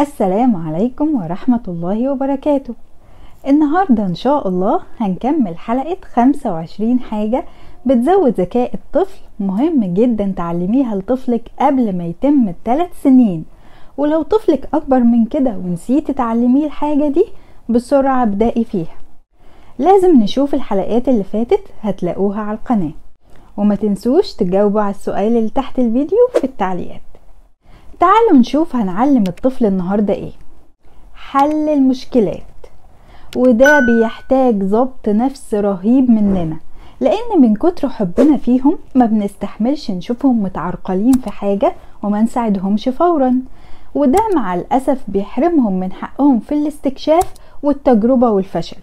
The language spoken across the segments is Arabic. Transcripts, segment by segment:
السلام عليكم ورحمة الله وبركاته. النهاردة إن شاء الله هنكمل حلقة 25 حاجة بتزود ذكاء الطفل. مهم جدا تعلميها لطفلك قبل ما يتم الثلاث سنين. ولو طفلك أكبر من كده ونسيتي تعلميه الحاجة دي بسرعة ابدأي فيها. لازم نشوف الحلقات اللي فاتت هتلاقوها على القناة. وما تنسوش تجاوبوا على السؤال اللي تحت الفيديو في التعليقات. تعالوا نشوف هنعلم الطفل النهاردة إيه. حل المشكلات وده بيحتاج ضبط نفس رهيب مننا لأن من كتر حبنا فيهم ما بنستحملش نشوفهم متعرقلين في حاجة وما نساعدهمش فورا. وده مع الأسف بيحرمهم من حقهم في الاستكشاف والتجربة والفشل.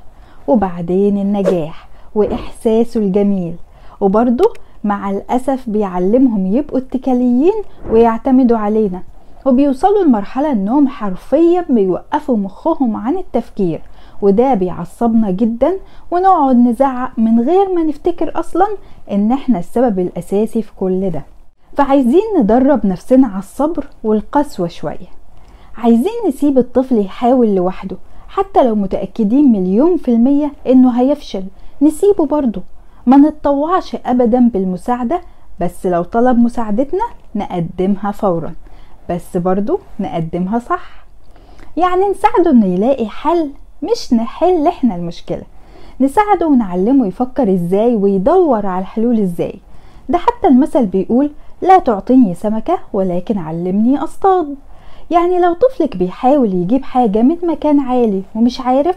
وبعدين النجاح وإحساسه الجميل. وبرضه مع الأسف بيعلمهم يبقوا اتكاليين ويعتمدوا علينا. وبيوصلوا لمرحلة إنهم حرفيا بيوقفوا مخهم عن التفكير وده بيعصبنا جدا ونقعد نزعق من غير ما نفتكر أصلا إن إحنا السبب الأساسي في كل ده. فعايزين ندرب نفسنا على الصبر والقسوة شوية. عايزين نسيب الطفل يحاول لوحده حتى لو متأكدين مليون في المية إنه هيفشل نسيبه برضه. ما نتطوعش ابدا بالمساعدة بس لو طلب مساعدتنا نقدمها فورا. بس برضو نقدمها صح. يعني نساعده إنه يلاقي حل مش نحل إحنا المشكلة. نساعده ونعلمه يفكر إزاي ويدور على الحلول إزاي. ده حتى المثل بيقول لا تعطيني سمكة ولكن علمني أصطاد يعني لو طفلك بيحاول يجيب حاجة من مكان عالي ومش عارف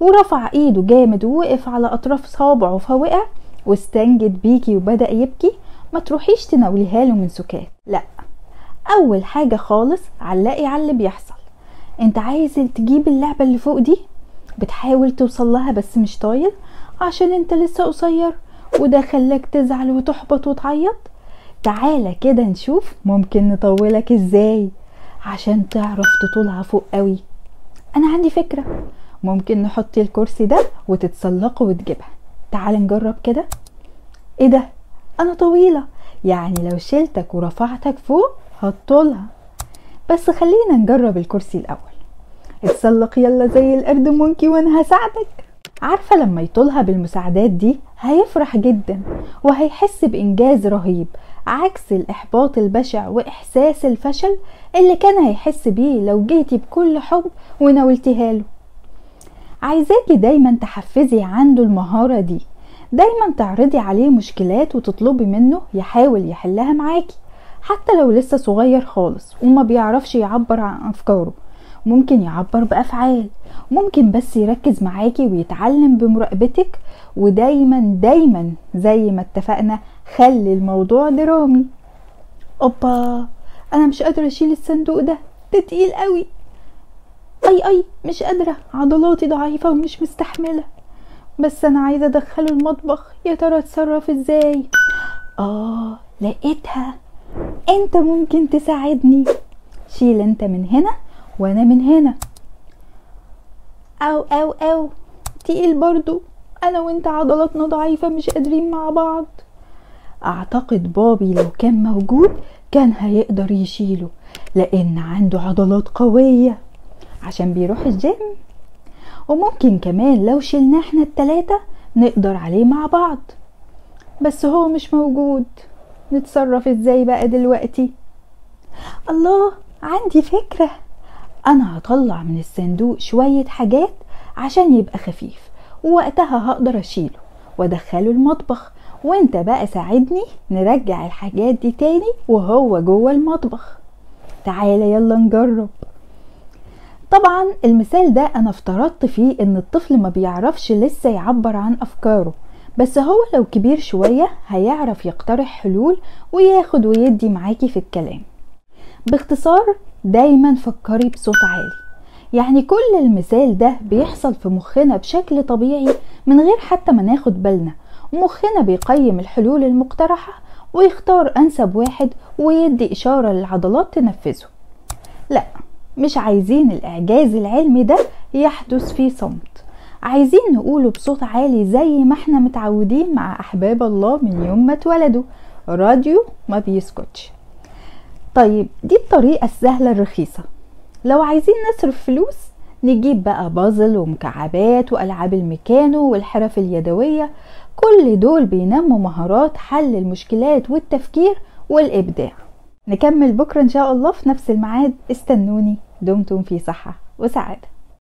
ورفع إيده جامد ووقف على أطراف صابعه فوقع واستنجد بيكي وبدأ يبكي ما تروحيش تناوليها له من سكات. لأ. أول حاجة خالص علقي على اللي بيحصل. أنت عايز تجيب اللعبة اللي فوق دي؟ بتحاول توصل لها بس مش طايل عشان أنت لسه قصير وده خلاك تزعل وتحبط وتعيط؟ تعالى كده نشوف ممكن نطولك إزاي عشان تعرف تطولها فوق قوي. أنا عندي فكرة. ممكن نحط الكرسي ده وتتسلقه وتجيبها. تعال نجرب كده. إيه ده؟ أنا طويلة. يعني لو شلتك ورفعتك فوق هتطولها بس خلينا نجرب الكرسي الأول. اتسلق يلا زي القرد مونكي وأنا هساعدك عارفة لما يطولها بالمساعدات دي هيفرح جدا وهيحس بإنجاز رهيب عكس الإحباط البشع وإحساس الفشل اللي كان هيحس بيه لو جيتي بكل حب وناولتيها له. عايزاكي دايما تحفزي عنده المهارة دي. دايما تعرضي عليه مشكلات وتطلبي منه يحاول يحلها معاكي. حتى لو لسه صغير خالص وما بيعرفش يعبر عن أفكاره. ممكن يعبر بأفعال. ممكن بس يركز معاكي ويتعلم بمراقبتك ودايما دايما زي ما اتفقنا خلي الموضوع درامي. أوبا أنا مش قادرة أشيل الصندوق ده. ده تقيل قوي. أي أي مش قادرة. عضلاتي ضعيفة ومش مستحملة. بس أنا عايزة أدخله المطبخ. يا ترى أتصرف إزاي؟ آه لقيتها. انت ممكن تساعدني. شيل انت من هنا وأنا من هنا. أو أو أو. تقيل برضو. أنا وأنت عضلاتنا ضعيفة مش قادرين مع بعض. أعتقد بابي لو كان موجود كان هيقدر يشيله لأن عنده عضلات قوية عشان بيروح الجيم. وممكن كمان لو شلنا إحنا التلاتة نقدر عليه مع بعض. بس هو مش موجود. نتصرف إزاي بقى دلوقتي؟ الله عندي فكرة. أنا هطلع من الصندوق شوية حاجات عشان يبقى خفيف ووقتها هقدر أشيله وأدخله المطبخ. وأنت بقى ساعدني نرجع الحاجات دي تاني وهو جوه المطبخ. تعالى يلا نجرب. طبعا المثال ده أنا افترضت فيه إن الطفل ما بيعرفش لسه يعبر عن أفكاره. بس هو لو كبير شوية هيعرف يقترح حلول وياخد ويدي معاكي في الكلام. باختصار دايما فكري بصوت عالي. يعني كل المثال ده بيحصل في مخنا بشكل طبيعي من غير حتى ما ناخد بالنا. مخنا بيقيم الحلول المقترحة ويختار أنسب واحد ويدي إشارة للعضلات تنفذه. لا مش عايزين الإعجاز العلمي ده يحدث في صمت. عايزين نقوله بصوت عالي زي ما إحنا متعودين مع أحباب الله من يوم ما اتولدوا. راديو ما بيسكتش. طيب دي الطريقة السهلة الرخيصة. لو عايزين نصرف فلوس نجيب بقى بازل ومكعبات وألعاب الميكانو والحرف اليدوية. كل دول بينموا مهارات حل المشكلات والتفكير والإبداع. نكمل بكرة إن شاء الله في نفس الميعاد. استنوني دمتم في صحة وسعادة.